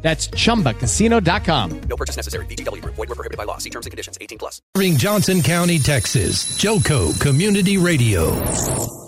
That's chumbacasino.com. No purchase necessary. VGW Group. Void were prohibited by law. See terms and conditions. 18 plus. Serving Johnson County, Texas. Joco Community Radio.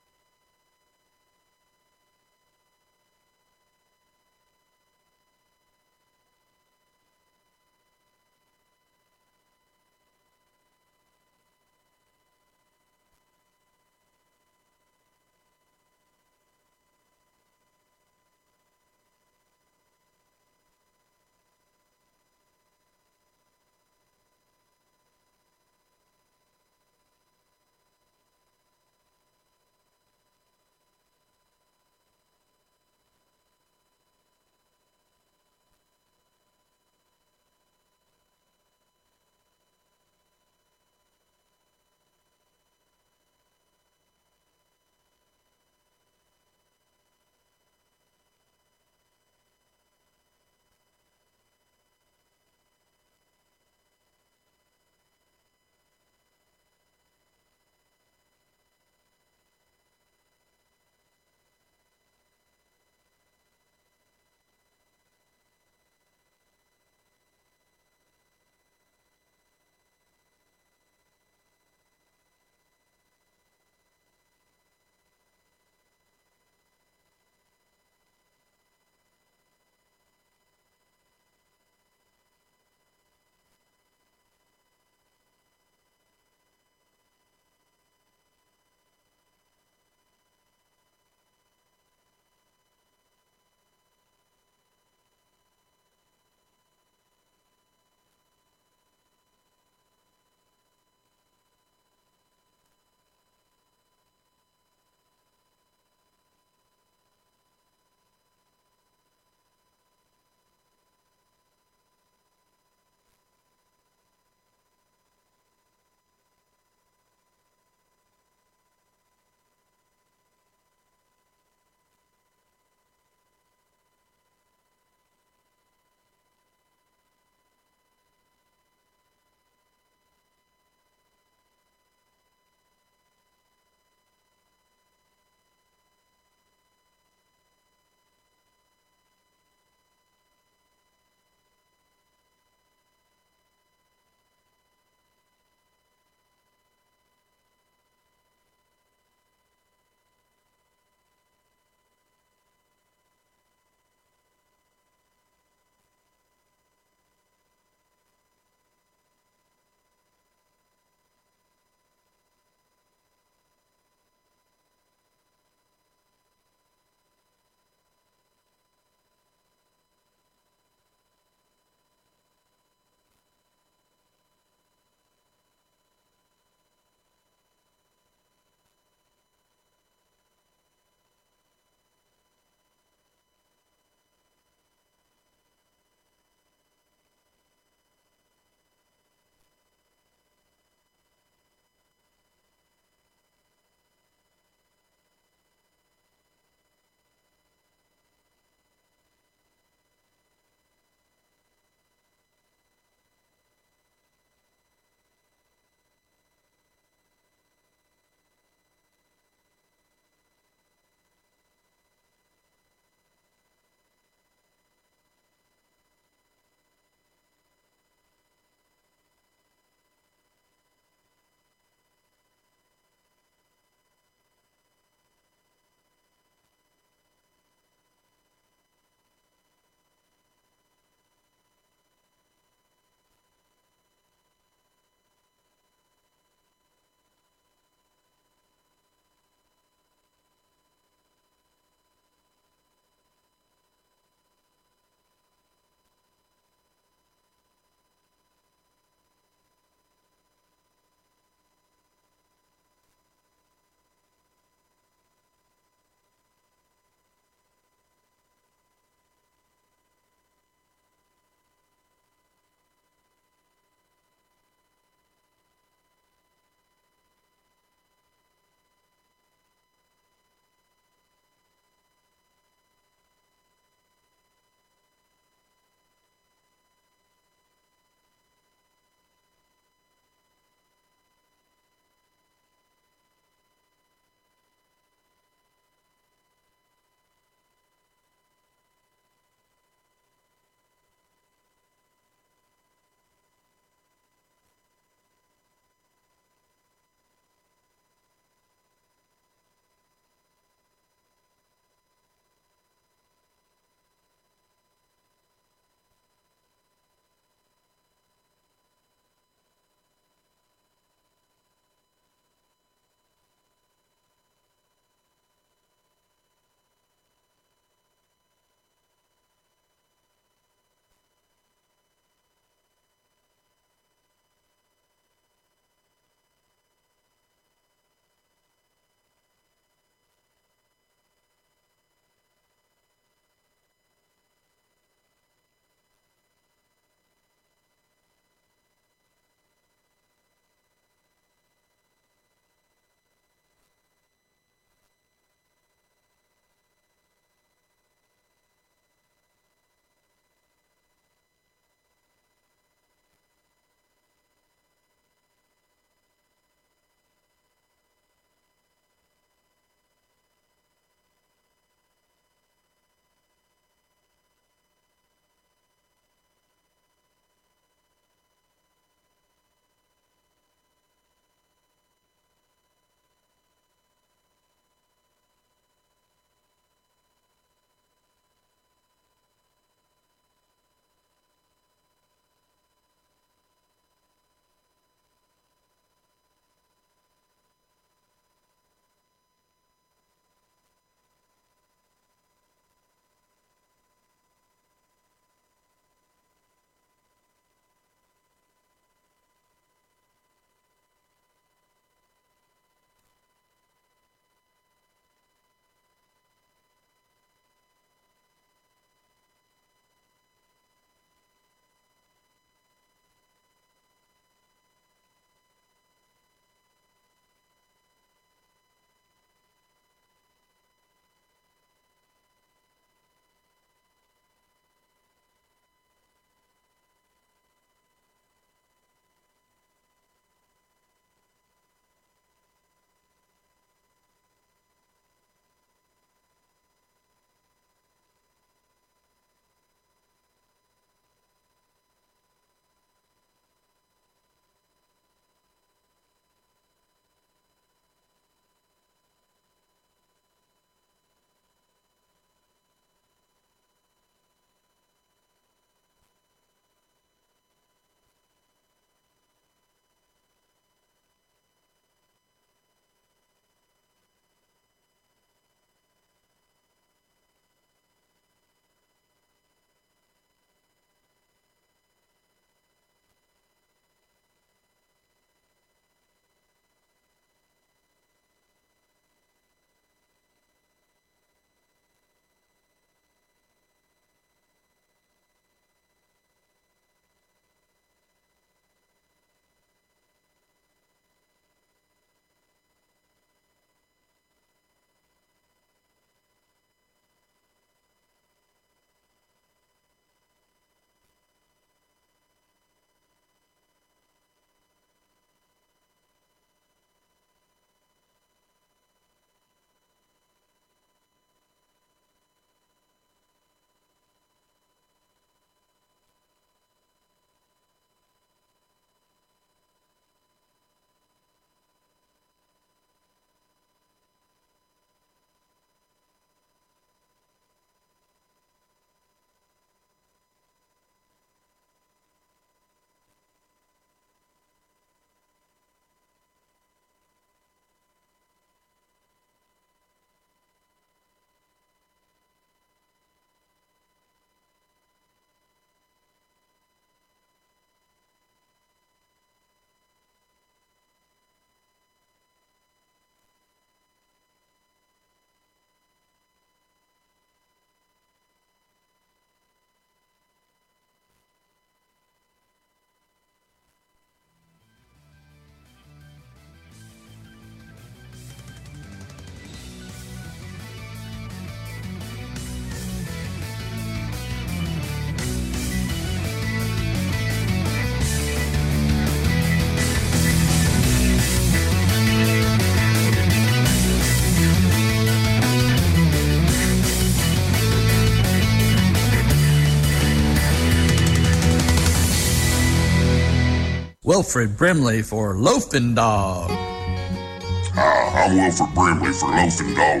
Wilford Brimley for Loafin' Dog. Hi, I'm Wilford Brimley for Loafin' Dog.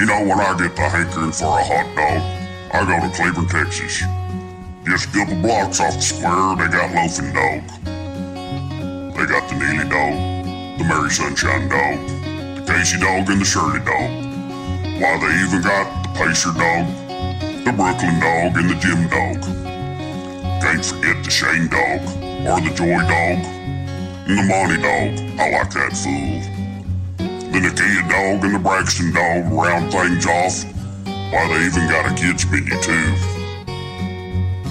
You know, when I get the hankering for a hot dog, I go to Cleburne, Texas. Just a couple blocks off the square, they got Loafin' Dog. They got the Neely Dog, the Mary Sunshine Dog, the Casey Dog, and the Shirley Dog. Why, they even got the Pacer Dog, the Brooklyn Dog, and the Jim Dog. Can't forget the Shane Dog, or the Joy Dog, and the Monty Dog. I like that fool. The Nakia Dog and the Braxton Dog round things off. Why, they even got a kids menu too.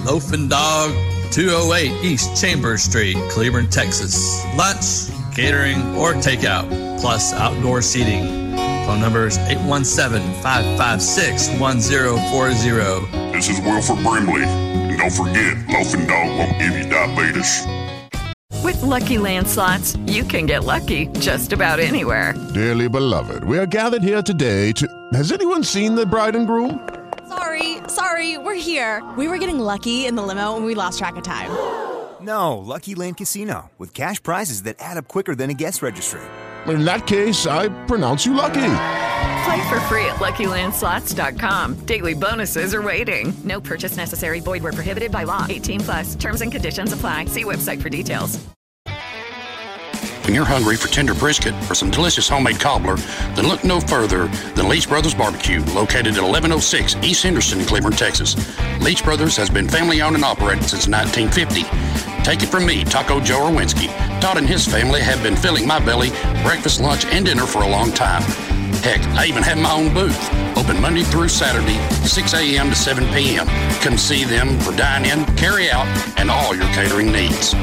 Loafing Dog, 208 East Chambers Street, Cleburne, Texas. Lunch, catering, or takeout, plus outdoor seating. Phone numbers 817-556-1040. This is Wilford Brimley. And don't forget, Loafing Dog won't give you diabetes. With Lucky Land slots, you can get lucky just about anywhere. Dearly beloved, we are gathered here today to. Has anyone seen the bride and groom? Sorry, sorry, we're here. We were getting lucky in the limo and we lost track of time. No, Lucky Land Casino, with cash prizes that add up quicker than a guest registry. In that case, I pronounce you lucky. Play for free at LuckyLandSlots.com. Daily bonuses are waiting. No purchase necessary. Void where prohibited by law. 18 plus. Terms and conditions apply. See website for details. When you're hungry for tender brisket or some delicious homemade cobbler, then look no further than Leach Brothers Barbecue, located at 1106 East Henderson in Cleburne, Texas. Leach Brothers has been family owned and operated since 1950. Take it from me, Taco Joe Orwinski. Todd and his family have been filling my belly breakfast, lunch, and dinner for a long time. Heck, I even have my own booth, open Monday through Saturday, 6 a.m. to 7 p.m. Come see them for dine in, carry out, and all your catering needs.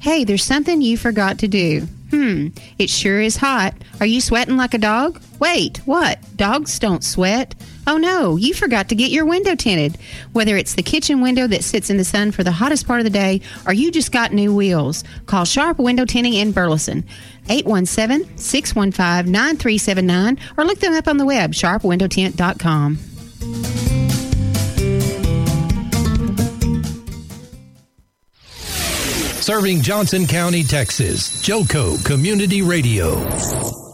Hey, there's something you forgot to do. Hmm, it sure is hot. Are you sweating like a dog? Wait, what? Dogs don't sweat. Oh no, you forgot to get your window tinted. Whether it's the kitchen window that sits in the sun for the hottest part of the day or you just got new wheels, call Sharp Window Tinting in Burleson. 817-615-9379 or look them up on the web, sharpwindowtint.com. Serving Johnson County, Texas. Joco Community Radio.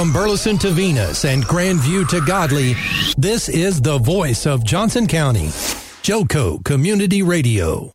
From Burleson to Venus and Grandview to Godley, this is the voice of Johnson County. Joco Community Radio.